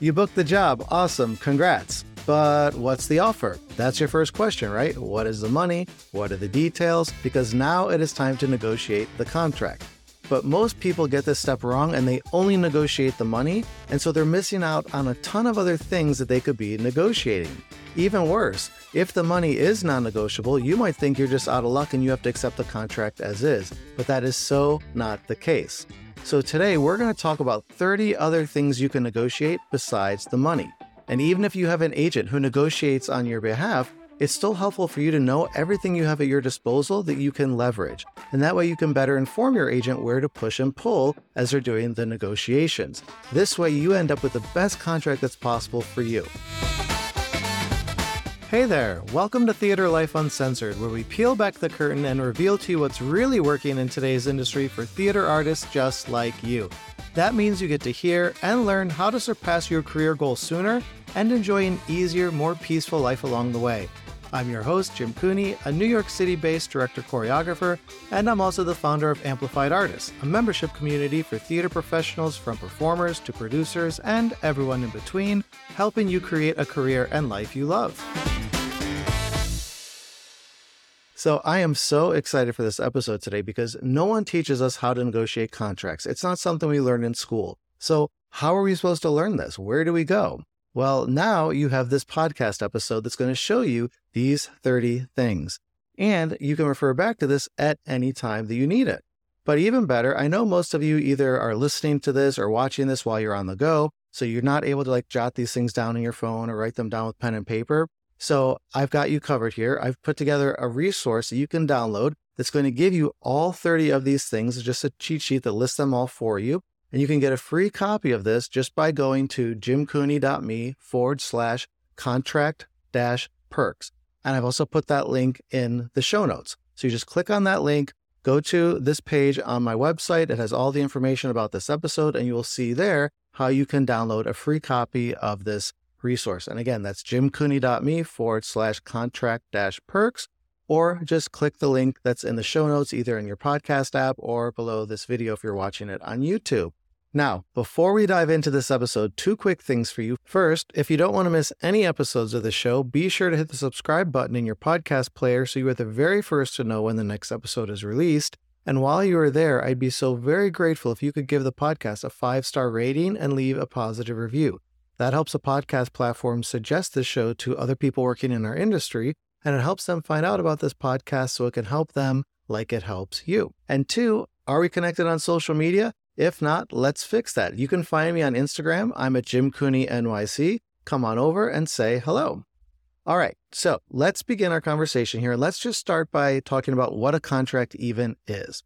You booked the job. Awesome. Congrats. But what's the offer? That's your first question, right? What is the money? What are the details? Because now it is time to negotiate the contract. But most people get this step wrong and they only negotiate the money, and so they're missing out on a ton of other things that they could be negotiating. Even worse, if the money is non negotiable, you might think you're just out of luck and you have to accept the contract as is, but that is so not the case. So today we're going to talk about 30 other things you can negotiate besides the money. And even if you have an agent who negotiates on your behalf, it's still helpful for you to know everything you have at your disposal that you can leverage. And that way you can better inform your agent where to push and pull as they're doing the negotiations. This way you end up with the best contract that's possible for you. Hey there, welcome to Theater Life Uncensored, where we peel back the curtain and reveal to you what's really working in today's industry for theater artists just like you. That means you get to hear and learn how to surpass your career goals sooner and enjoy an easier, more peaceful life along the way. I'm your host, Jim Cooney, a New York City based director choreographer, and I'm also the founder of Amplified Artists, a membership community for theater professionals from performers to producers and everyone in between, helping you create a career and life you love. So, I am so excited for this episode today because no one teaches us how to negotiate contracts. It's not something we learn in school. So, how are we supposed to learn this? Where do we go? Well, now you have this podcast episode that's going to show you these 30 things. And you can refer back to this at any time that you need it. But even better, I know most of you either are listening to this or watching this while you're on the go. So you're not able to like jot these things down on your phone or write them down with pen and paper. So I've got you covered here. I've put together a resource that you can download that's going to give you all 30 of these things, just a cheat sheet that lists them all for you. And you can get a free copy of this just by going to jimcooney.me forward slash contract dash perks. And I've also put that link in the show notes. So you just click on that link, go to this page on my website. It has all the information about this episode, and you will see there how you can download a free copy of this resource. And again, that's jimcooney.me forward slash contract dash perks, or just click the link that's in the show notes, either in your podcast app or below this video if you're watching it on YouTube. Now, before we dive into this episode, two quick things for you. First, if you don't want to miss any episodes of the show, be sure to hit the subscribe button in your podcast player so you are the very first to know when the next episode is released. And while you are there, I'd be so very grateful if you could give the podcast a five star rating and leave a positive review. That helps a podcast platform suggest this show to other people working in our industry, and it helps them find out about this podcast so it can help them like it helps you. And two, are we connected on social media? If not, let's fix that. You can find me on Instagram. I'm at Jim Cooney NYC. Come on over and say hello. All right, so let's begin our conversation here. Let's just start by talking about what a contract even is.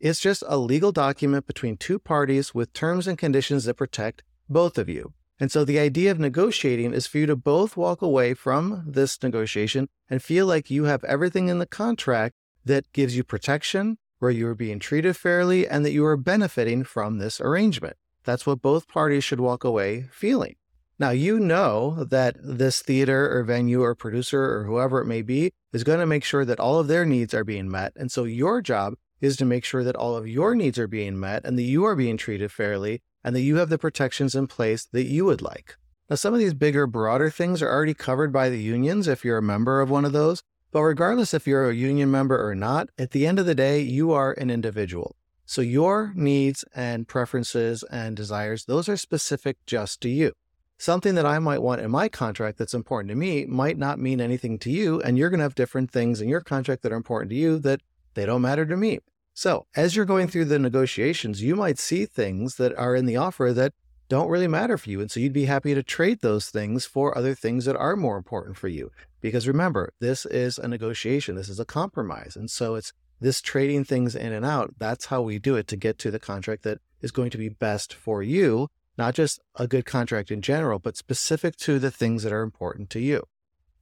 It's just a legal document between two parties with terms and conditions that protect both of you. And so the idea of negotiating is for you to both walk away from this negotiation and feel like you have everything in the contract that gives you protection, where you are being treated fairly and that you are benefiting from this arrangement. That's what both parties should walk away feeling. Now, you know that this theater or venue or producer or whoever it may be is going to make sure that all of their needs are being met. And so your job is to make sure that all of your needs are being met and that you are being treated fairly and that you have the protections in place that you would like. Now, some of these bigger, broader things are already covered by the unions if you're a member of one of those, but regardless if you're a union member or not, at the end of the day, you are an individual. So your needs and preferences and desires, those are specific just to you. Something that I might want in my contract that's important to me might not mean anything to you, and you're going to have different things in your contract that are important to you that they don't matter to me. So, as you're going through the negotiations, you might see things that are in the offer that don't really matter for you. And so you'd be happy to trade those things for other things that are more important for you. Because remember, this is a negotiation, this is a compromise. And so it's this trading things in and out. That's how we do it to get to the contract that is going to be best for you, not just a good contract in general, but specific to the things that are important to you.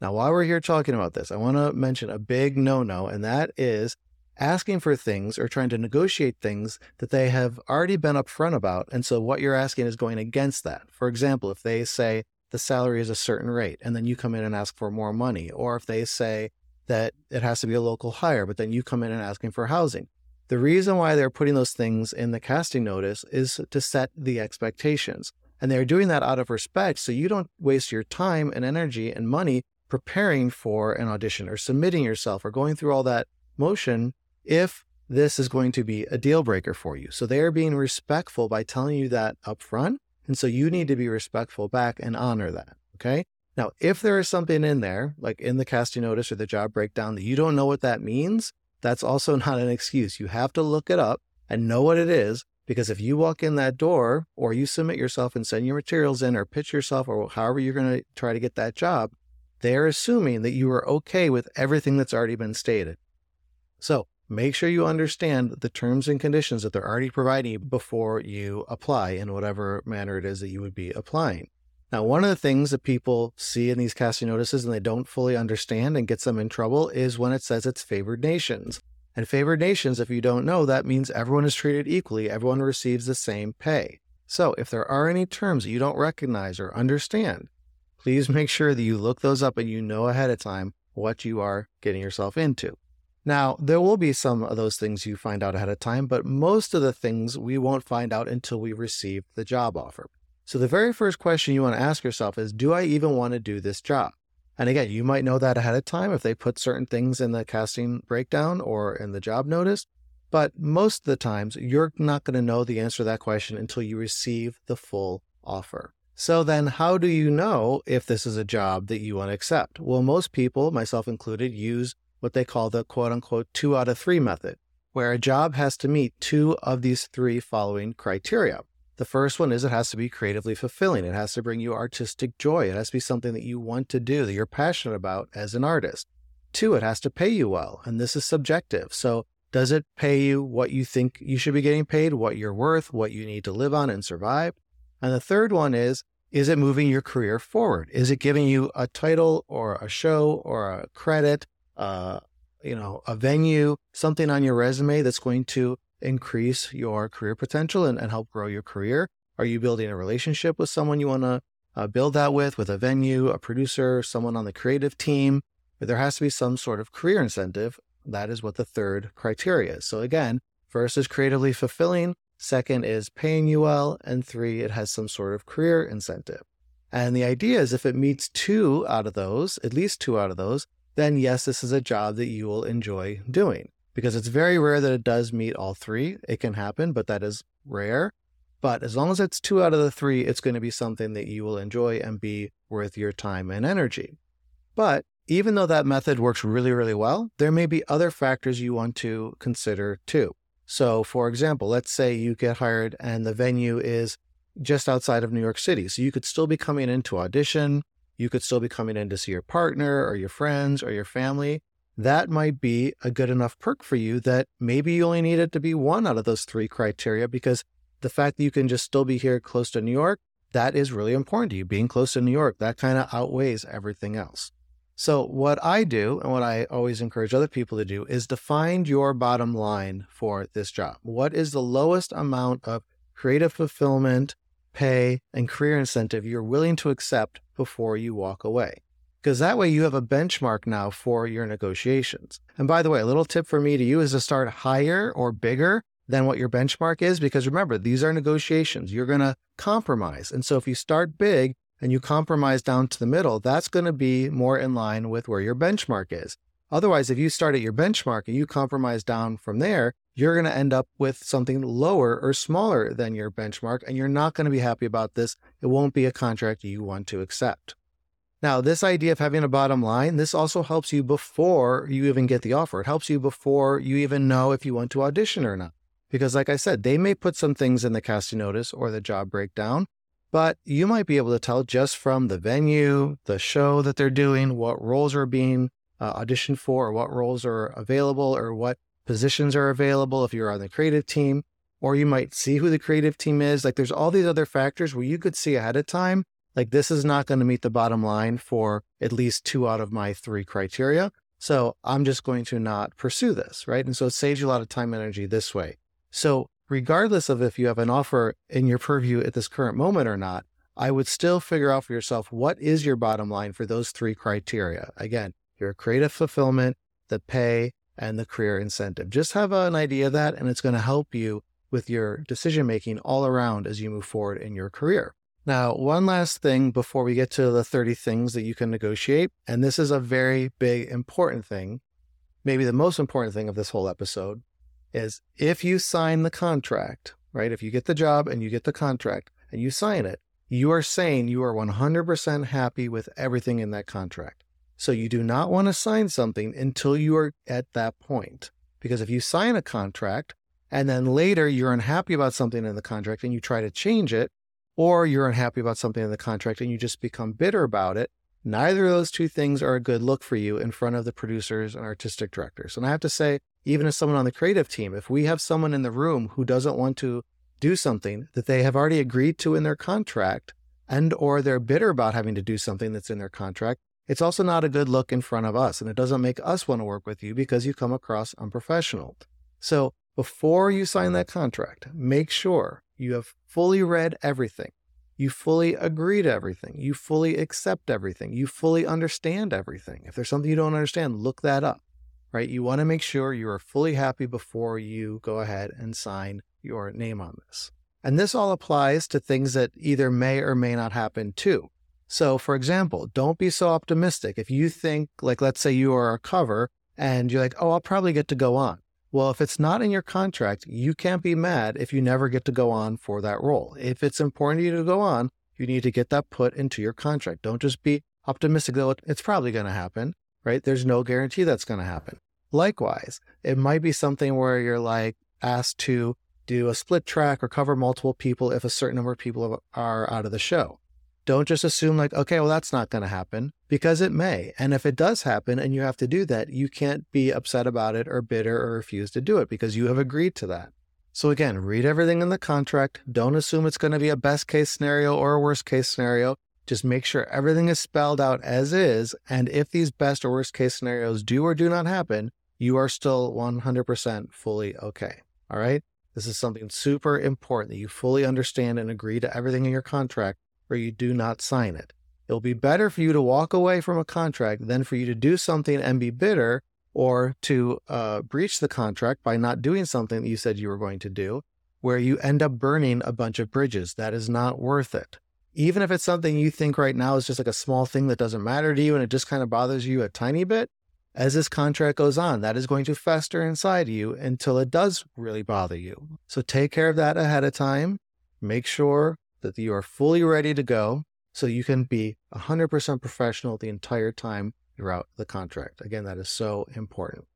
Now, while we're here talking about this, I want to mention a big no no, and that is asking for things or trying to negotiate things that they have already been upfront about. And so what you're asking is going against that. For example, if they say the salary is a certain rate and then you come in and ask for more money, or if they say that it has to be a local hire, but then you come in and asking for housing. The reason why they're putting those things in the casting notice is to set the expectations. And they're doing that out of respect. So you don't waste your time and energy and money preparing for an audition or submitting yourself or going through all that motion if this is going to be a deal breaker for you. So they are being respectful by telling you that up front. And so you need to be respectful back and honor that. Okay. Now, if there is something in there, like in the casting notice or the job breakdown, that you don't know what that means, that's also not an excuse. You have to look it up and know what it is. Because if you walk in that door or you submit yourself and send your materials in or pitch yourself or however you're going to try to get that job, they're assuming that you are okay with everything that's already been stated. So make sure you understand the terms and conditions that they're already providing before you apply in whatever manner it is that you would be applying. Now, one of the things that people see in these casting notices and they don't fully understand and gets them in trouble is when it says it's favored nations. And favored nations, if you don't know, that means everyone is treated equally, everyone receives the same pay. So if there are any terms that you don't recognize or understand, please make sure that you look those up and you know ahead of time what you are getting yourself into. Now, there will be some of those things you find out ahead of time, but most of the things we won't find out until we receive the job offer. So, the very first question you want to ask yourself is Do I even want to do this job? And again, you might know that ahead of time if they put certain things in the casting breakdown or in the job notice. But most of the times, you're not going to know the answer to that question until you receive the full offer. So then, how do you know if this is a job that you want to accept? Well, most people, myself included, use what they call the quote unquote two out of three method, where a job has to meet two of these three following criteria. The first one is it has to be creatively fulfilling. It has to bring you artistic joy. It has to be something that you want to do, that you're passionate about as an artist. Two, it has to pay you well. And this is subjective. So, does it pay you what you think you should be getting paid, what you're worth, what you need to live on and survive? And the third one is is it moving your career forward? Is it giving you a title or a show or a credit, uh, you know, a venue, something on your resume that's going to increase your career potential and, and help grow your career? Are you building a relationship with someone you want to uh, build that with, with a venue, a producer, someone on the creative team? But there has to be some sort of career incentive. That is what the third criteria is. So again, first is creatively fulfilling. Second is paying you well. And three, it has some sort of career incentive. And the idea is if it meets two out of those, at least two out of those, then yes, this is a job that you will enjoy doing because it's very rare that it does meet all three. It can happen, but that is rare. But as long as it's two out of the three, it's going to be something that you will enjoy and be worth your time and energy. But even though that method works really, really well, there may be other factors you want to consider too. So, for example, let's say you get hired and the venue is just outside of New York City. So you could still be coming in to audition. You could still be coming in to see your partner or your friends or your family that might be a good enough perk for you that maybe you only need it to be one out of those three criteria because the fact that you can just still be here close to New York, that is really important to you. Being close to New York, that kind of outweighs everything else. So, what I do and what I always encourage other people to do is define your bottom line for this job. What is the lowest amount of creative fulfillment, pay, and career incentive you're willing to accept before you walk away? because that way you have a benchmark now for your negotiations. And by the way, a little tip for me to you is to start higher or bigger than what your benchmark is, because remember, these are negotiations. You're going to compromise. And so if you start big and you compromise down to the middle, that's going to be more in line with where your benchmark is. Otherwise, if you start at your benchmark and you compromise down from there, you're going to end up with something lower or smaller than your benchmark, and you're not going to be happy about this. It won't be a contract you want to accept. Now, this idea of having a bottom line, this also helps you before you even get the offer. It helps you before you even know if you want to audition or not. Because, like I said, they may put some things in the casting notice or the job breakdown, but you might be able to tell just from the venue, the show that they're doing, what roles are being uh, auditioned for, or what roles are available, or what positions are available if you're on the creative team. Or you might see who the creative team is. Like, there's all these other factors where you could see ahead of time like this is not going to meet the bottom line for at least two out of my three criteria. So I'm just going to not pursue this, right? And so it saves you a lot of time and energy this way. So regardless of if you have an offer in your purview at this current moment or not, I would still figure out for yourself what is your bottom line for those three criteria. Again, your creative fulfillment, the pay, and the career incentive. Just have an idea of that, and it's going to help you with your decision making all around as you move forward in your career. Now, one last thing before we get to the 30 things that you can negotiate, and this is a very big, important thing, maybe the most important thing of this whole episode, is if you sign the contract, right? If you get the job and you get the contract and you sign it, you are saying you are 100% happy with everything in that contract. So you do not want to sign something until you are at that point. Because if you sign a contract and then later you're unhappy about something in the contract and you try to change it, or you're unhappy about something in the contract and you just become bitter about it, neither of those two things are a good look for you in front of the producers and artistic directors. And I have to say, even as someone on the creative team, if we have someone in the room who doesn't want to do something that they have already agreed to in their contract and or they're bitter about having to do something that's in their contract, it's also not a good look in front of us and it doesn't make us want to work with you because you come across unprofessional. So, before you sign that mm-hmm. contract, make sure you have fully read everything. You fully agree to everything. You fully accept everything. You fully understand everything. If there's something you don't understand, look that up, right? You want to make sure you are fully happy before you go ahead and sign your name on this. And this all applies to things that either may or may not happen too. So, for example, don't be so optimistic. If you think, like, let's say you are a cover and you're like, oh, I'll probably get to go on. Well, if it's not in your contract, you can't be mad if you never get to go on for that role. If it's important to you to go on, you need to get that put into your contract. Don't just be optimistic that it's probably going to happen, right? There's no guarantee that's going to happen. Likewise, it might be something where you're like asked to do a split track or cover multiple people if a certain number of people are out of the show. Don't just assume, like, okay, well, that's not going to happen because it may. And if it does happen and you have to do that, you can't be upset about it or bitter or refuse to do it because you have agreed to that. So, again, read everything in the contract. Don't assume it's going to be a best case scenario or a worst case scenario. Just make sure everything is spelled out as is. And if these best or worst case scenarios do or do not happen, you are still 100% fully okay. All right. This is something super important that you fully understand and agree to everything in your contract or you do not sign it. It'll be better for you to walk away from a contract than for you to do something and be bitter or to uh, breach the contract by not doing something that you said you were going to do, where you end up burning a bunch of bridges. That is not worth it. Even if it's something you think right now is just like a small thing that doesn't matter to you and it just kind of bothers you a tiny bit, as this contract goes on, that is going to fester inside you until it does really bother you. So take care of that ahead of time. Make sure that you are fully ready to go so you can be 100% professional the entire time throughout the contract. Again, that is so important.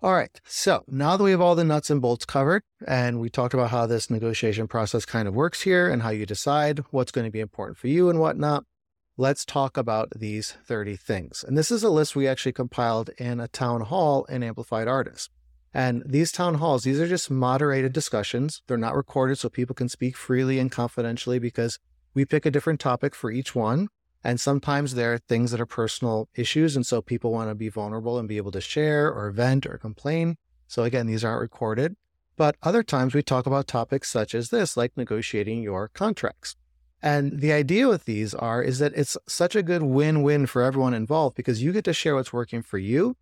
All right. So now that we have all the nuts and bolts covered, and we talked about how this negotiation process kind of works here and how you decide what's going to be important for you and whatnot, let's talk about these 30 things. And this is a list we actually compiled in a town hall in Amplified Artists. And these town halls, these are just moderated discussions. They're not recorded so people can speak freely and confidentially because we pick a different topic for each one. And sometimes there are things that are personal issues. And so people want to be vulnerable and be able to share or vent or complain. So again, these aren't recorded. But other times we talk about topics such as this, like negotiating your contracts. And the idea with these are is that it's such a good win-win for everyone involved because you get to share what's working for you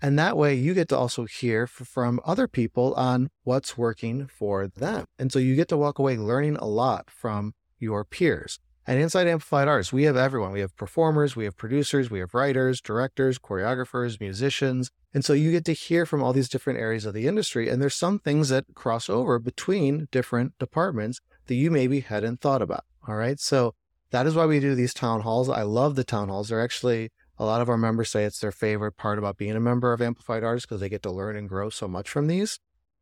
and that way you get to also hear from other people on what's working for them. And so you get to walk away learning a lot from your peers. And inside Amplified Artists, we have everyone. We have performers, we have producers, we have writers, directors, choreographers, musicians. And so you get to hear from all these different areas of the industry. And there's some things that cross over between different departments that you maybe hadn't thought about. All right. So that is why we do these town halls. I love the town halls. They're actually a lot of our members say it's their favorite part about being a member of Amplified Artists because they get to learn and grow so much from these.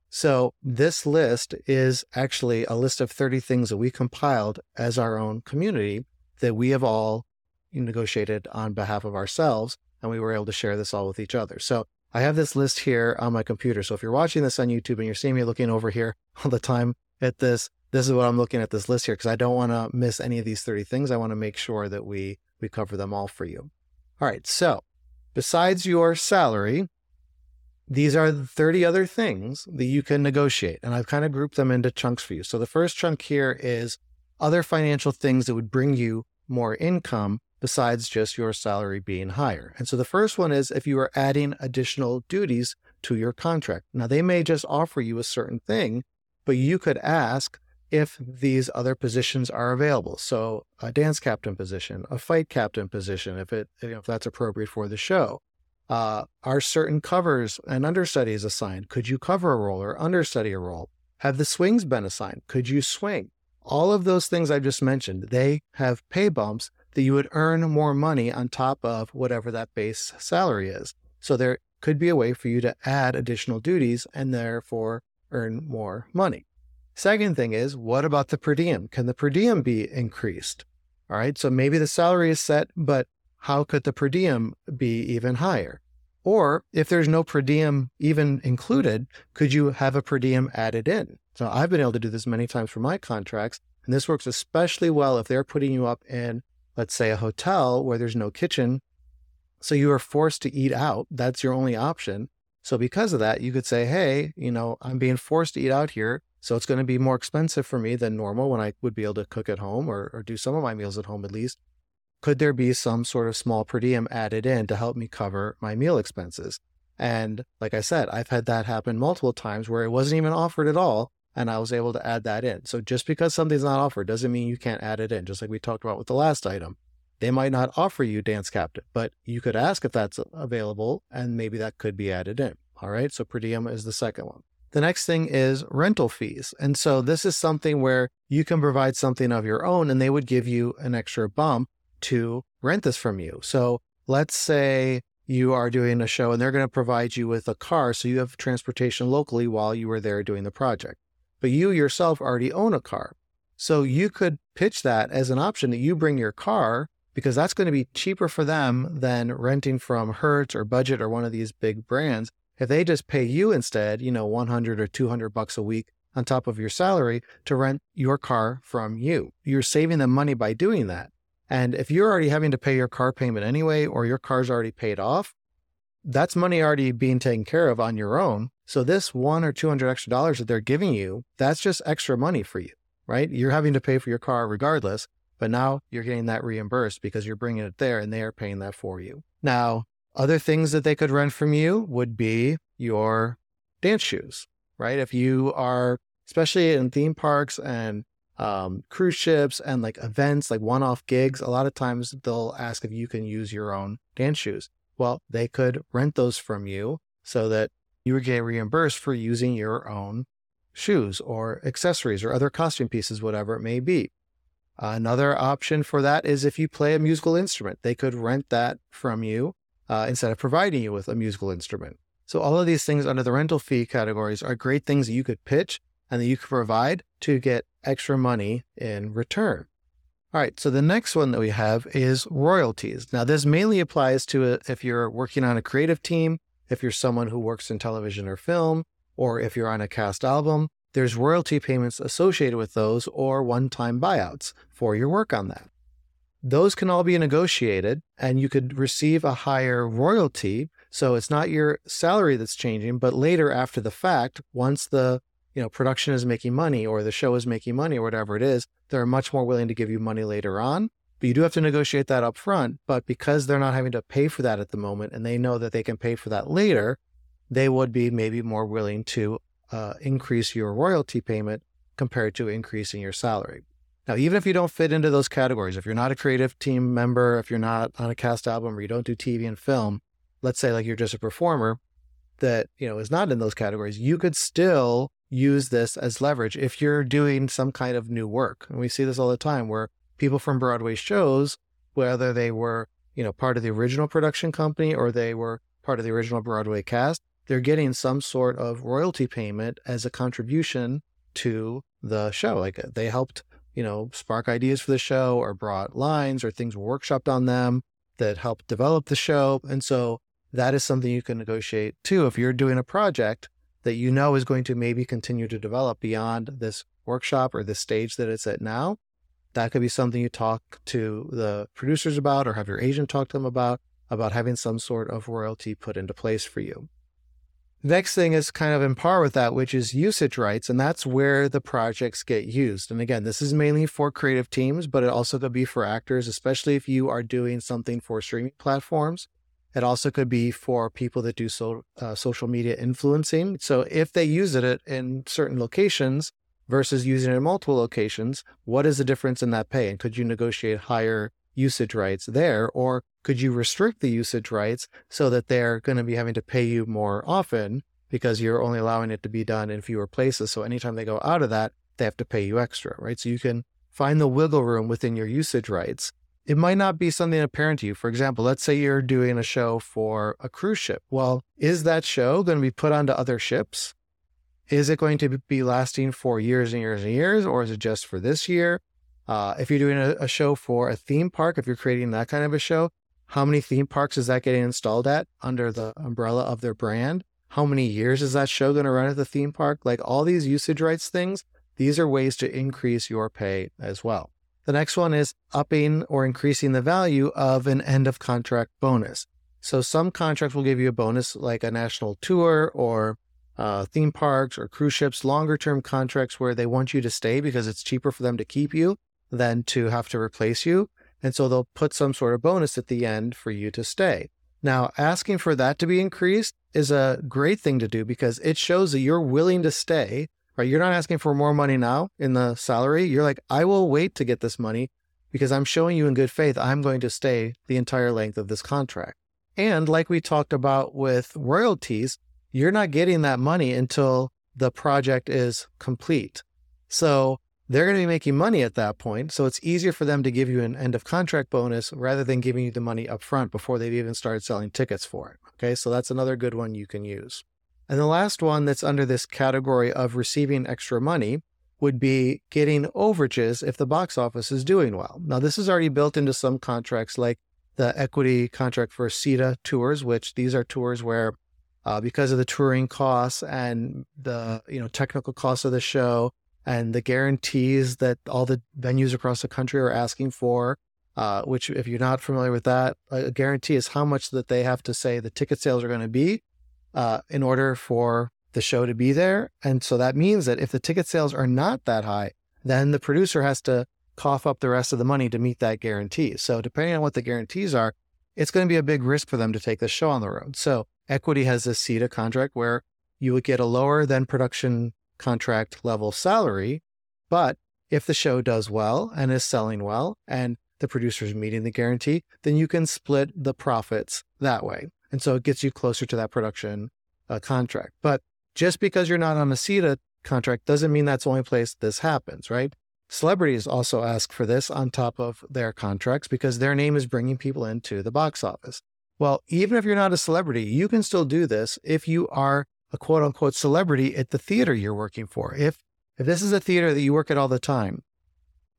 So, this list is actually a list of 30 things that we compiled as our own community that we have all negotiated on behalf of ourselves. And we were able to share this all with each other. So, I have this list here on my computer. So, if you're watching this on YouTube and you're seeing me looking over here all the time at this, this is what I'm looking at this list here because I don't want to miss any of these 30 things. I want to make sure that we we cover them all for you. All right, so besides your salary, these are 30 other things that you can negotiate. And I've kind of grouped them into chunks for you. So the first chunk here is other financial things that would bring you more income besides just your salary being higher. And so the first one is if you are adding additional duties to your contract. Now, they may just offer you a certain thing, but you could ask if these other positions are available. So a dance captain position, a fight captain position, if it you know, if that's appropriate for the show. Uh, are certain covers and understudies assigned? Could you cover a role or understudy a role? Have the swings been assigned? Could you swing? All of those things I just mentioned, they have pay bumps that you would earn more money on top of whatever that base salary is. So there could be a way for you to add additional duties and therefore earn more money. Second thing is, what about the per diem? Can the per diem be increased? All right, so maybe the salary is set, but how could the per diem be even higher? Or if there's no per diem even included, could you have a per diem added in? So I've been able to do this many times for my contracts, and this works especially well if they're putting you up in, let's say, a hotel where there's no kitchen. So you are forced to eat out. That's your only option. So because of that, you could say, hey, you know, I'm being forced to eat out here. So it's going to be more expensive for me than normal when I would be able to cook at home or, or do some of my meals at home at least. Could there be some sort of small per diem added in to help me cover my meal expenses? And like I said, I've had that happen multiple times where it wasn't even offered at all. And I was able to add that in. So just because something's not offered doesn't mean you can't add it in, just like we talked about with the last item. They might not offer you dance captain, but you could ask if that's available and maybe that could be added in. All right. So per diem is the second one. The next thing is rental fees. And so this is something where you can provide something of your own and they would give you an extra bump to rent this from you. So let's say you are doing a show and they're going to provide you with a car so you have transportation locally while you were there doing the project. But you yourself already own a car. So you could pitch that as an option that you bring your car because that's going to be cheaper for them than renting from Hertz or Budget or one of these big brands if they just pay you instead, you know, 100 or 200 bucks a week on top of your salary to rent your car from you, you're saving them money by doing that. And if you're already having to pay your car payment anyway, or your car's already paid off, that's money already being taken care of on your own. So this one or 200 extra dollars that they're giving you, that's just extra money for you, right? You're having to pay for your car regardless, but now you're getting that reimbursed because you're bringing it there and they are paying that for you. Now, other things that they could rent from you would be your dance shoes, right? If you are, especially in theme parks and um, cruise ships and like events, like one off gigs, a lot of times they'll ask if you can use your own dance shoes. Well, they could rent those from you so that you would get reimbursed for using your own shoes or accessories or other costume pieces, whatever it may be. Another option for that is if you play a musical instrument, they could rent that from you uh, instead of providing you with a musical instrument. So all of these things under the rental fee categories are great things that you could pitch and that you could provide to get extra money in return. All right, so the next one that we have is royalties. Now, this mainly applies to a, if you're working on a creative team, if you're someone who works in television or film, or if you're on a cast album, there's royalty payments associated with those or one time buyouts for your work on that. Those can all be negotiated and you could receive a higher royalty. So it's not your salary that's changing, but later after the fact, once the you know production is making money or the show is making money or whatever it is, they're much more willing to give you money later on. But you do have to negotiate that up front. But because they're not having to pay for that at the moment and they know that they can pay for that later, they would be maybe more willing to uh, increase your royalty payment compared to increasing your salary. Now, even if you don't fit into those categories, if you're not a creative team member, if you're not on a cast album or you don't do TV and film, let's say like you're just a performer that, you know, is not in those categories, you could still use this as leverage if you're doing some kind of new work. And we see this all the time where people from Broadway shows, whether they were, you know, part of the original production company or they were part of the original Broadway cast, they're getting some sort of royalty payment as a contribution to the show. Like they helped you know, spark ideas for the show or brought lines or things were workshopped on them that helped develop the show. And so that is something you can negotiate too. If you're doing a project that you know is going to maybe continue to develop beyond this workshop or this stage that it's at now, that could be something you talk to the producers about or have your agent talk to them about, about having some sort of royalty put into place for you. Next thing is kind of in par with that, which is usage rights, and that's where the projects get used. And again, this is mainly for creative teams, but it also could be for actors, especially if you are doing something for streaming platforms. It also could be for people that do so, uh, social media influencing. So if they use it in certain locations, versus using it in multiple locations, what is the difference in that pay? And could you negotiate higher usage rights there? Or could you restrict the usage rights so that they're going to be having to pay you more often because you're only allowing it to be done in fewer places? So anytime they go out of that, they have to pay you extra, right? So you can find the wiggle room within your usage rights. It might not be something apparent to you. For example, let's say you're doing a show for a cruise ship. Well, is that show going to be put onto other ships? Is it going to be lasting for years and years and years, or is it just for this year? Uh, if you're doing a, a, show for a theme park, if you're creating that kind of a show, how many theme parks is that getting installed at under the umbrella of their brand? How many years is that show going to run at the theme park? Like all these usage rights things, these are ways to increase your pay as well. The next one is upping or increasing the value of an end of contract bonus. So some contracts will give you a bonus like a national tour or uh, theme parks or cruise ships, longer term contracts where they want you to stay because it's cheaper for them to keep you than to have to replace you. And so they'll put some sort of bonus at the end for you to stay. Now, asking for that to be increased is a great thing to do because it shows that you're willing to stay, right? You're not asking for more money now in the salary. You're like, I will wait to get this money because I'm showing you in good faith, I'm going to stay the entire length of this contract. And like we talked about with royalties, you're not getting that money until the project is complete. So they're going to be making money at that point. So it's easier for them to give you an end of contract bonus rather than giving you the money up front before they've even started selling tickets for it. Okay. So that's another good one you can use. And the last one that's under this category of receiving extra money would be getting overages if the box office is doing well. Now, this is already built into some contracts like the equity contract for SETA tours, which these are tours where uh, because of the touring costs and the you know technical costs of the show and the guarantees that all the venues across the country are asking for. Uh, which, if you're not familiar with that, a guarantee is how much that they have to say the ticket sales are going to be uh, in order for the show to be there. And so that means that if the ticket sales are not that high, then the producer has to cough up the rest of the money to meet that guarantee. So depending on what the guarantees are, it's going to be a big risk for them to take the show on the road. So Equity has a SETA contract where you would get a lower than production contract level salary. But if the show does well and is selling well and the producer is meeting the guarantee, then you can split the profits that way. And so it gets you closer to that production uh, contract. But just because you're not on a SETA contract doesn't mean that's the only place this happens, right? Celebrities also ask for this on top of their contracts because their name is bringing people into the box office. Well, even if you're not a celebrity, you can still do this if you are a quote unquote celebrity at the theater you're working for. If if this is a theater that you work at all the time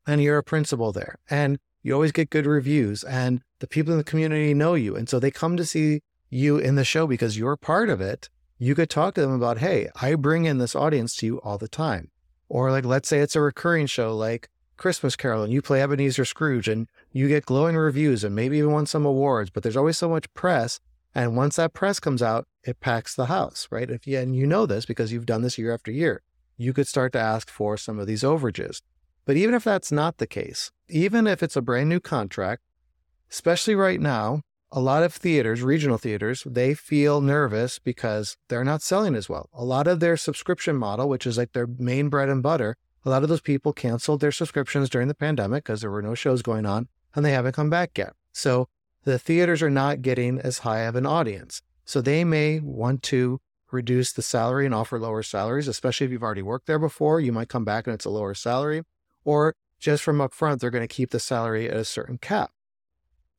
and you're a principal there and you always get good reviews and the people in the community know you and so they come to see you in the show because you're part of it, you could talk to them about, "Hey, I bring in this audience to you all the time." Or like let's say it's a recurring show like Christmas Carol and you play Ebenezer Scrooge and you get glowing reviews and maybe even won some awards, but there's always so much press. And once that press comes out, it packs the house, right? If you, and you know this because you've done this year after year, you could start to ask for some of these overages. But even if that's not the case, even if it's a brand new contract, especially right now, a lot of theaters, regional theaters, they feel nervous because they're not selling as well. A lot of their subscription model, which is like their main bread and butter, a lot of those people canceled their subscriptions during the pandemic because there were no shows going on and they haven't come back yet. So the theaters are not getting as high of an audience. So they may want to reduce the salary and offer lower salaries, especially if you've already worked there before. You might come back and it's a lower salary. Or just from upfront, they're going to keep the salary at a certain cap.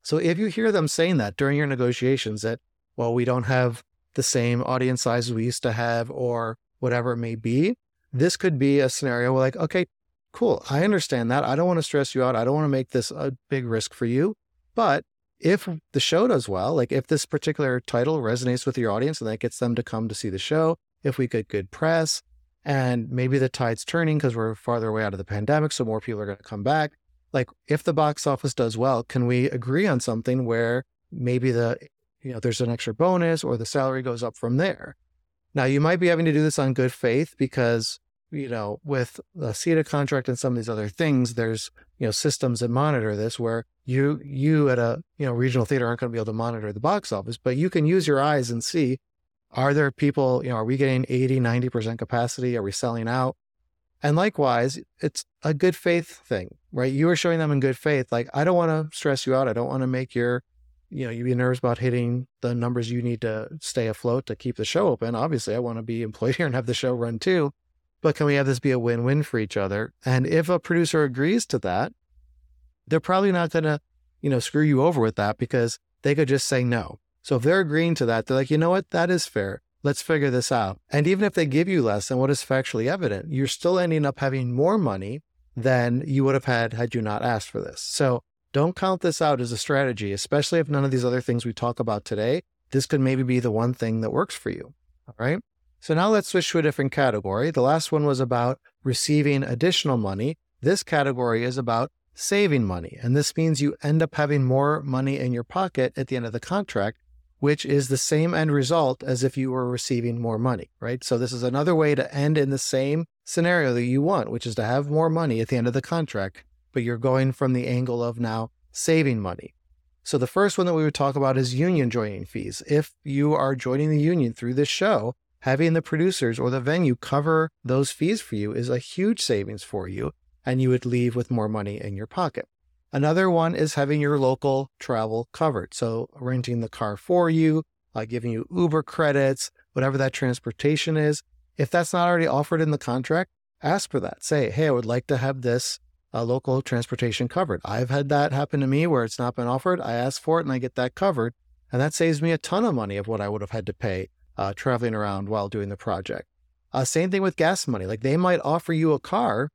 So if you hear them saying that during your negotiations that, well, we don't have the same audience size we used to have, or whatever it may be, this could be a scenario where, like, okay, cool, I understand that. I don't want to stress you out. I don't want to make this a big risk for you. But if the show does well, like if this particular title resonates with your audience and that gets them to come to see the show, if we get good press and maybe the tide's turning because we're farther away out of the pandemic, so more people are going to come back. Like if the box office does well, can we agree on something where maybe the, you know, there's an extra bonus or the salary goes up from there? Now, you might be having to do this on good faith because, you know, with the SETA contract and some of these other things, there's, you know, systems that monitor this where you, you at a, you know, regional theater aren't going to be able to monitor the box office, but you can use your eyes and see, are there people, you know, are we getting 80, 90% capacity? Are we selling out? And likewise, it's a good faith thing, right? You are showing them in good faith, like, I don't want to stress you out. I don't want to make your, you know, you be nervous about hitting the numbers you need to stay afloat to keep the show open. Obviously, I want to be employed here and have the show run too. But can we have this be a win win for each other? And if a producer agrees to that, they're probably not going to, you know, screw you over with that because they could just say no. So if they're agreeing to that, they're like, you know what? That is fair. Let's figure this out. And even if they give you less than what is factually evident, you're still ending up having more money than you would have had had you not asked for this. So don't count this out as a strategy, especially if none of these other things we talk about today, this could maybe be the one thing that works for you. All right. So now let's switch to a different category. The last one was about receiving additional money. This category is about saving money. And this means you end up having more money in your pocket at the end of the contract which is the same end result as if you were receiving more money, right? So this is another way to end in the same scenario that you want, which is to have more money at the end of the contract, but you're going from the angle of now saving money. So the first one that we would talk about is union joining fees. If you are joining the union through this show, having the producers or the venue cover those fees for you is a huge savings for you, and you would leave with more money in your pocket. Another one is having your local travel covered. So renting the car for you, uh, giving you Uber credits, whatever that transportation is. If that's not already offered in the contract, ask for that. Say, hey, I would like to have this uh, local transportation covered. I've had that happen to me where it's not been offered. I ask for it and I get that covered. And that saves me a ton of money of what I would have had to pay uh, traveling around while doing the project. Uh, same thing with gas money. Like they might offer you a car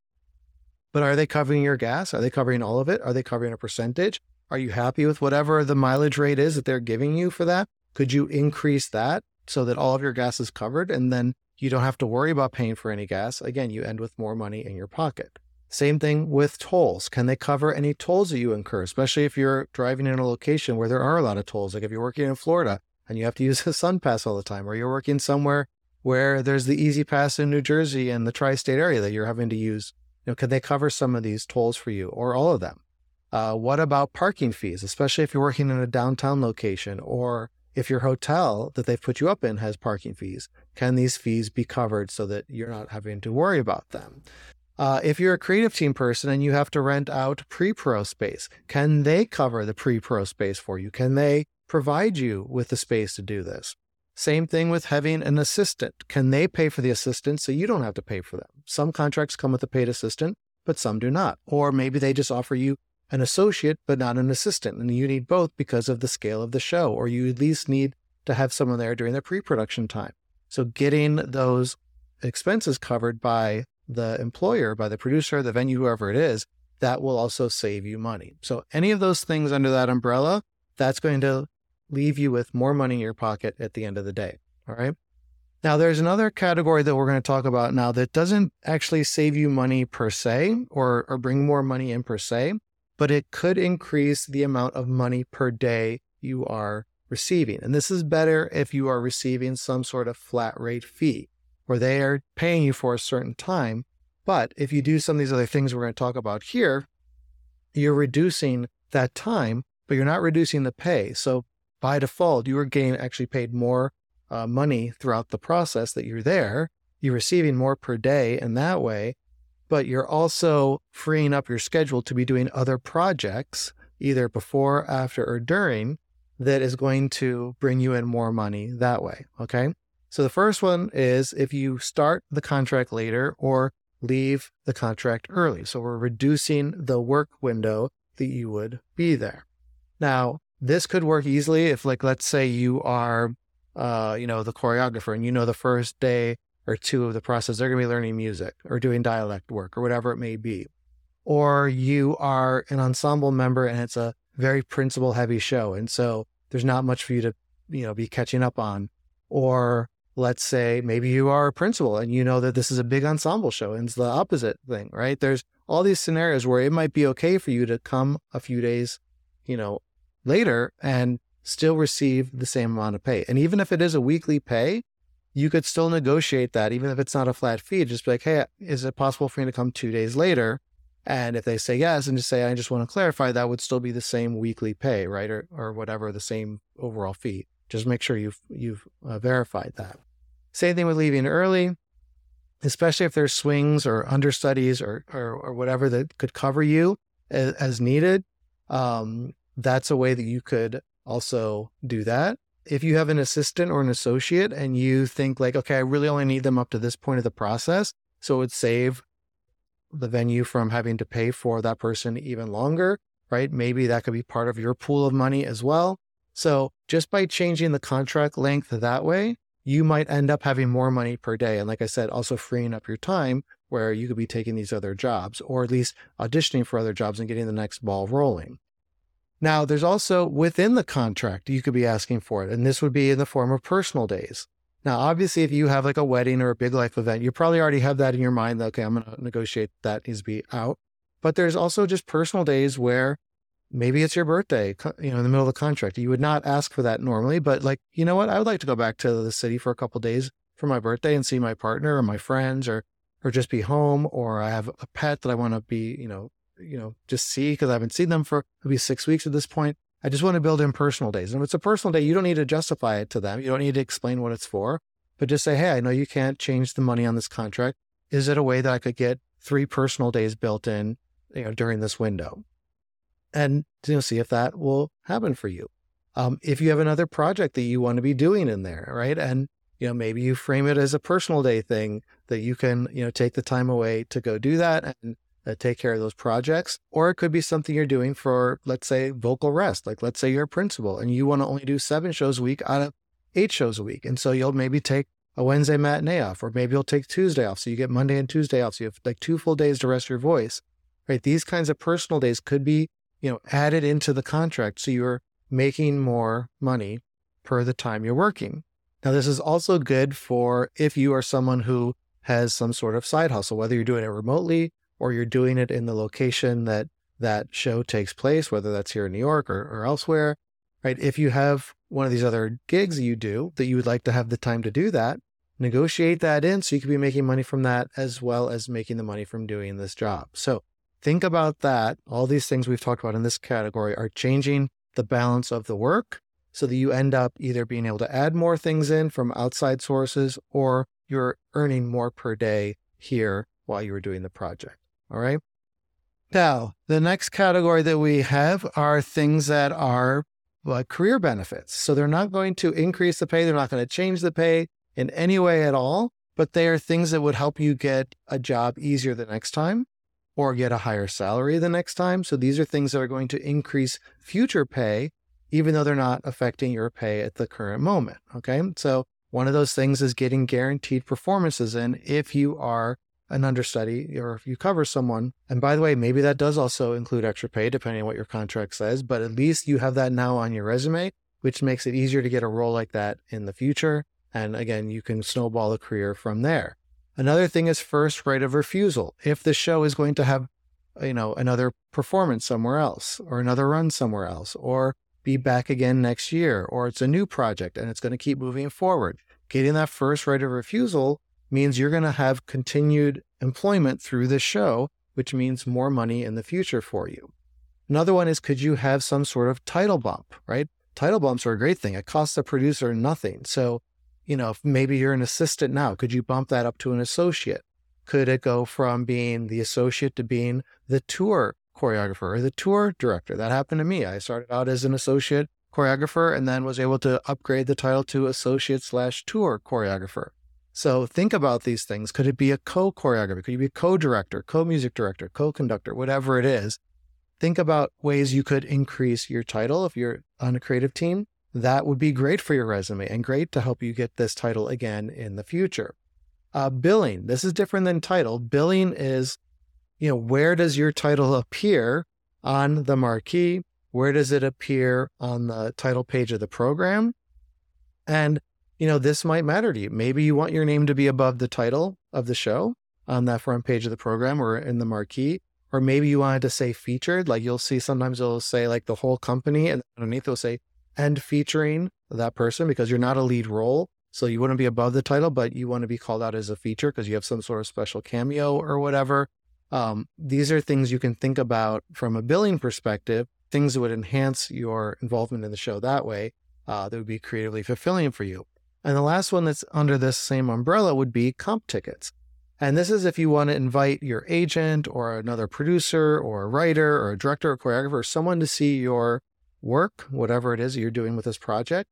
but are they covering your gas? Are they covering all of it? Are they covering a percentage? Are you happy with whatever the mileage rate is that they're giving you for that? Could you increase that so that all of your gas is covered and then you don't have to worry about paying for any gas? Again, you end with more money in your pocket. Same thing with tolls. Can they cover any tolls that you incur, especially if you're driving in a location where there are a lot of tolls? Like if you're working in Florida and you have to use a SunPass all the time, or you're working somewhere where there's the E-ZPass in New Jersey and the tri state area that you're having to use you know, could they cover some of these tolls for you or all of them? Uh, what about parking fees, especially if you're working in a downtown location or if your hotel that they've put you up in has parking fees? Can these fees be covered so that you're not having to worry about them? Uh, if you're a creative team person and you have to rent out pre pro space, can they cover the pre pro space for you? Can they provide you with the space to do this? Same thing with having an assistant. Can they pay for the assistant so you don't have to pay for them? Some contracts come with a paid assistant, but some do not. Or maybe they just offer you an associate, but not an assistant. And you need both because of the scale of the show, or you at least need to have someone there during the pre production time. So getting those expenses covered by the employer, by the producer, the venue, whoever it is, that will also save you money. So any of those things under that umbrella, that's going to leave you with more money in your pocket at the end of the day. All right. Now, there's another category that we're going to talk about now that doesn't actually save you money per se or, or bring more money in per se, but it could increase the amount of money per day you are receiving. And this is better if you are receiving some sort of flat rate fee where they are paying you for a certain time. But if you do some of these other things we're going to talk about here, you're reducing that time, but you're not reducing the pay. So by default, your game actually paid more uh, money throughout the process that you're there. You're receiving more per day in that way, but you're also freeing up your schedule to be doing other projects, either before, after, or during, that is going to bring you in more money that way. Okay. So the first one is if you start the contract later or leave the contract early. So we're reducing the work window that you would be there. Now, this could work easily if, like, let's say you are, uh, you know, the choreographer and you know the first day or two of the process, they're going to be learning music or doing dialect work or whatever it may be. Or you are an ensemble member and it's a very principal heavy show. And so there's not much for you to, you know, be catching up on. Or let's say maybe you are a principal and you know that this is a big ensemble show and it's the opposite thing, right? There's all these scenarios where it might be okay for you to come a few days, you know, later and still receive the same amount of pay. And even if it is a weekly pay, you could still negotiate that, even if it's not a flat fee. Just be like, hey, is it possible for me to come two days later? And if they say yes, and just say, I just want to clarify, that would still be the same weekly pay, right? Or, or whatever, the same overall fee. Just make sure you've, you've uh, verified that. Same thing with leaving early. especially if there's swings or understudies or, or, or whatever that could cover you as, as needed. Um, that's a way that you could also do that. If you have an assistant or an associate and you think like, okay, I really only need them up to this point of the process, so it would save the venue from having to pay for that person even longer, right? Maybe that could be part of your pool of money as well. So just by changing the contract length that way, you might end up having more money per day. And like I said, also freeing up your time where you could be taking these other jobs or at least auditioning for other jobs and getting the next ball rolling. Now, there's also within the contract, you could be asking for it, and this would be in the form of personal days. Now, obviously, if you have like a wedding or a big life event, you probably already have that in your mind that, okay, I'm going to negotiate that needs to be out. But there's also just personal days where maybe it's your birthday, you know, in the middle of the contract. You would not ask for that normally, but like, you know what? I would like to go back to the city for a couple days for my birthday and see my partner or my friends or or just be home or I have a pet that I want to be, you know, you know, just see because I haven't seen them for maybe 6 weeks at this point. I just want to build in personal days. And if it's a personal day, you don't need to justify it to them. You don't need to explain what it's for, but just say, "Hey, I know you can't change the money on this contract. Is it a way that I could get 3 personal days built in, you know, during this window?" and you know, see if that will happen for you. Um, if you have another project that you want to be doing in there, right? And you know, maybe you frame it as a personal day thing that you can, you know, take the time away to go do that and uh, take care of those projects. Or it could be something you're doing for, let's say, vocal rest. Like, let's say you're a principal and you want to only do seven shows a week out of eight shows a week. And so you'll maybe take a Wednesday matinee off, or maybe you'll take Tuesday off. So you get Monday and Tuesday off. So you have like two full days to rest your voice, right? These kinds of personal days could be you know, added into the contract. So you're making more money per the time you're working. Now, this is also good for if you are someone who has some sort of side hustle, whether you're doing it remotely or you're doing it in the location that that show takes place, whether that's here in New York or, or elsewhere, right? If you have one of these other gigs you do that you would like to have the time to do that, negotiate that in so you could be making money from that as well as making the money from doing this job. So Think about that. All these things we've talked about in this category are changing the balance of the work so that you end up either being able to add more things in from outside sources or you're earning more per day here while you were doing the project. All right. Now, the next category that we have are things that are like career benefits. So they're not going to increase the pay, they're not going to change the pay in any way at all, but they are things that would help you get a job easier the next time or get a higher salary the next time. So these are things that are going to increase future pay, even though they're not affecting your pay at the current moment. Okay. So one of those things is getting guaranteed performances in if you are an understudy or if you cover someone. And by the way, maybe that does also include extra pay, depending on what your contract says, but at least you have that now on your resume, which makes it easier to get a role like that in the future. And again, you can snowball a career from there. Another thing is first right of refusal. If the show is going to have, you know, another performance somewhere else or another run somewhere else or be back again next year or it's a new project and it's going to keep moving forward. Getting that first right of refusal means you're going to have continued employment through the show, which means more money in the future for you. Another one is could you have some sort of title bump, right? Title bumps are a great thing. It costs the producer nothing. So you know, maybe you're an assistant now, could you bump that up to an associate? Could it go from being the associate to being the tour choreographer or the tour director? That happened to me. I started out as an associate choreographer and then was able to upgrade the title to associate slash tour choreographer. So think about these things. Could it be a co choreographer? Could you be a co director, co music director, co conductor, whatever it is? Think about ways you could increase your title if you're on a creative team that would be great for your resume and great to help you get this title again in the future. Uh, billing, this is different than title. Billing is, you know, where does your title appear on the marquee? Where does it appear on the title page of the program? And, you know, this might matter to you. Maybe you want your name to be above the title of the show on that front page of the program or in the marquee. Or maybe you wanted to say featured, like you'll see sometimes it'll say like the whole company and underneath it'll say and featuring that person because you're not a lead role. So you wouldn't be above the title, but you want to be called out as a feature because you have some sort of special cameo or whatever. Um, these are things you can think about from a billing perspective, things that would enhance your involvement in the show that way, uh, that would be creatively fulfilling for you. And the last one that's under this same umbrella would be comp tickets. And this is if you want to invite your agent or another producer or a writer or a director or choreographer, or someone to see your work, whatever it is you're doing with this project,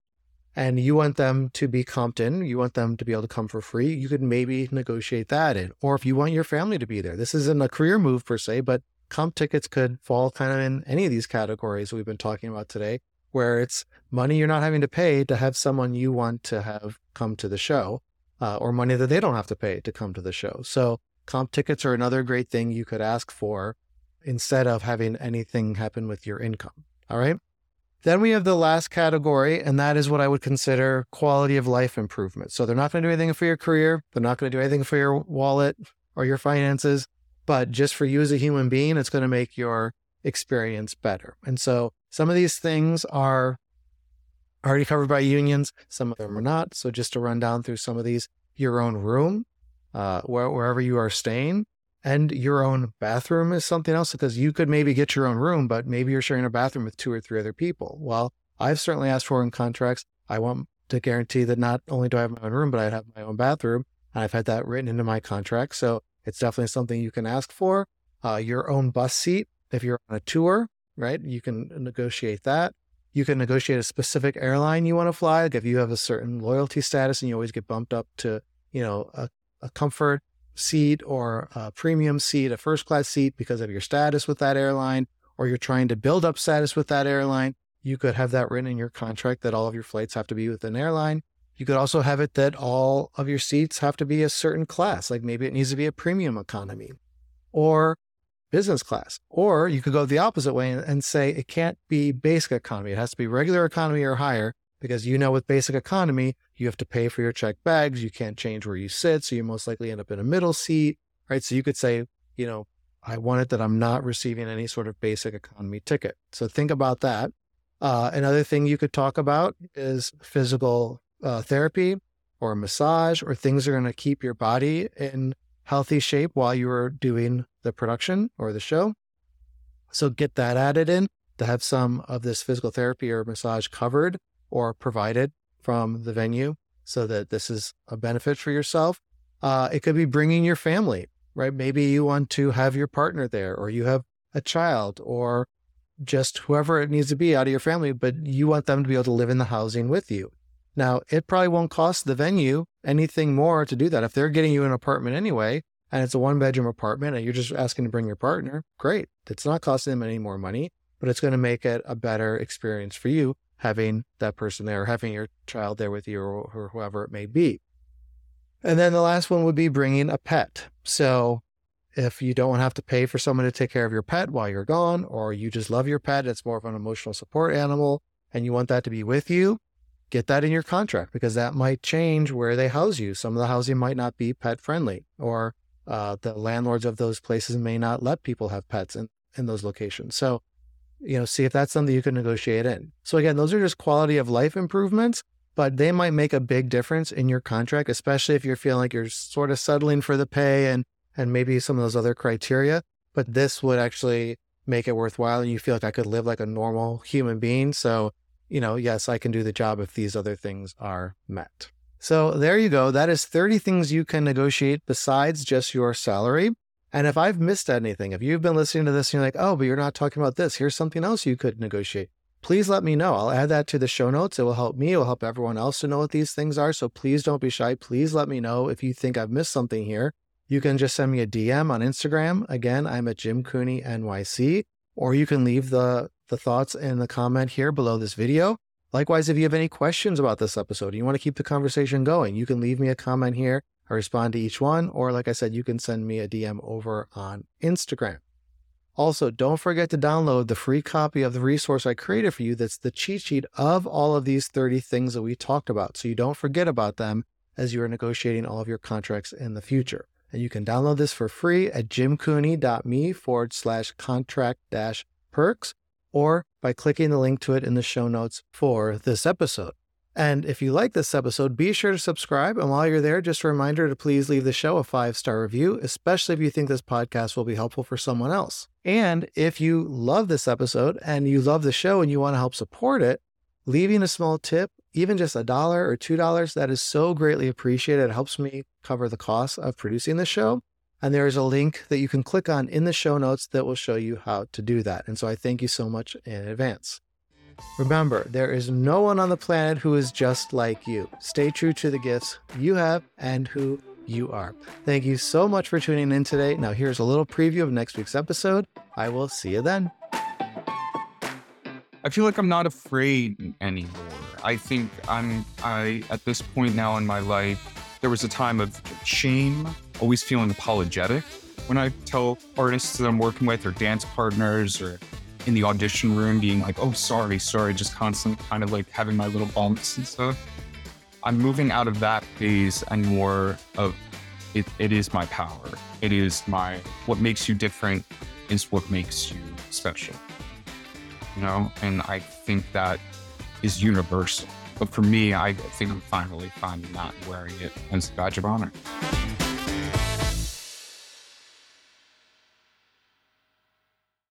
and you want them to be comped in, you want them to be able to come for free, you could maybe negotiate that in. Or if you want your family to be there, this isn't a career move per se, but comp tickets could fall kind of in any of these categories we've been talking about today, where it's money you're not having to pay to have someone you want to have come to the show uh, or money that they don't have to pay to come to the show. So comp tickets are another great thing you could ask for instead of having anything happen with your income. All right. Then we have the last category, and that is what I would consider quality of life improvement. So they're not going to do anything for your career. They're not going to do anything for your wallet or your finances, but just for you as a human being, it's going to make your experience better. And so some of these things are already covered by unions. Some of them are not. So just to run down through some of these, your own room, uh, where, wherever you are staying, and your own bathroom is something else because you could maybe get your own room, but maybe you're sharing a bathroom with two or three other people. Well, I've certainly asked for in contracts. I want to guarantee that not only do I have my own room, but I have my own bathroom. And I've had that written into my contract. So it's definitely something you can ask for. Uh, your own bus seat, if you're on a tour, right? You can negotiate that. You can negotiate a specific airline you want to fly. Like if you have a certain loyalty status and you always get bumped up to, you know, a, a comfort seat or a premium seat, a first class seat because of your status with that airline, or you're trying to build up status with that airline, you could have that written in your contract that all of your flights have to be with an airline. You could also have it that all of your seats have to be a certain class, like maybe it needs to be a premium economy. Or business class. Or you could go the opposite way and, say it can't be basic economy. It has to be regular economy or higher because you know with basic economy, you have to pay for your checked bags. You can't change where you sit. So you most likely end up in a middle seat, right? So you could say, you know, I want it that I'm not receiving any sort of basic economy ticket. So think about that. Uh, another thing you could talk about is physical uh, therapy or massage or things that are going to keep your body in healthy shape while you are doing the production or the show. So get that added in to have some of this physical therapy or massage covered or provided from the venue so that this is a benefit for yourself. Uh, it could be bringing your family, right? Maybe you want to have your partner there or you have a child or just whoever it needs to be out of your family, but you want them to be able to live in the housing with you. Now, it probably won't cost the venue anything more to do that. If they're getting you an apartment anyway, and it's a one bedroom apartment and you're just asking to bring your partner, great. It's not costing them any more money, but it's going to make it a better experience for you having that person there, having your child there with you or, whoever it may be. And then the last one would be bringing a pet. So if you don't have to pay for someone to take care of your pet while you're gone, or you just love your pet, it's more of an emotional support animal, and you want that to be with you, get that in your contract because that might change where they house you. Some of the housing might not be pet friendly, or uh, the landlords of those places may not let people have pets in, in those locations. So, you know, see if that's something you can negotiate in. So, again, those are just quality of life improvements, but they might make a big difference in your contract, especially if you're feeling like you're sort of settling for the pay and, and maybe some of those other criteria. But this would actually make it worthwhile and you feel like I could live like a normal human being. So, you know, yes, I can do the job if these other things are met. So there you go. That is 30 things you can negotiate besides just your salary. And if I've missed anything, if you've been listening to this and you're like, oh, but you're not talking about this, here's something else you could negotiate. Please let me know. I'll add that to the show notes. It will help me. It will help everyone else to know what these things are. So please don't be shy. Please let me know if you think I've missed something here. You can just send me a DM on Instagram. Again, I'm at Jim Cooney NYC, or you can leave the, the thoughts in the comment here below this video. Likewise, if you have any questions about this episode and you want to keep the conversation going, you can leave me a comment here. I respond to each one. Or, like I said, you can send me a DM over on Instagram. Also, don't forget to download the free copy of the resource I created for you that's the cheat sheet of all of these 30 things that we talked about. So you don't forget about them as you are negotiating all of your contracts in the future. And you can download this for free at jimcooney.me forward slash contract dash perks or by clicking the link to it in the show notes for this episode. And if you like this episode, be sure to subscribe. And while you're there, just a reminder to please leave the show a five star review, especially if you think this podcast will be helpful for someone else. And if you love this episode and you love the show and you want to help support it, leaving a small tip even just a dollar or two dollars, that is so greatly appreciated. It helps me cover the cost of producing the show. And there is a link that you can click on in the show notes that will show you how to do that. And so I thank you so much in advance. Remember, there is no one on the planet who is just like you. Stay true to the gifts you have and who you are. Thank you so much for tuning in today. Now, here's a little preview of next week's episode. I will see you then. I feel like I'm not afraid anymore. I think I'm I at this point now in my life, there was a time of shame, always feeling apologetic when I tell artists that I'm working with or dance partners or in the audition room being like, oh sorry, sorry, just constant kind of like having my little bumps and stuff. I'm moving out of that phase and more of it, it is my power. It is my what makes you different is what makes you special you know, and I think that is universal. But for me, I think I'm finally that and wearing it as a badge of honor.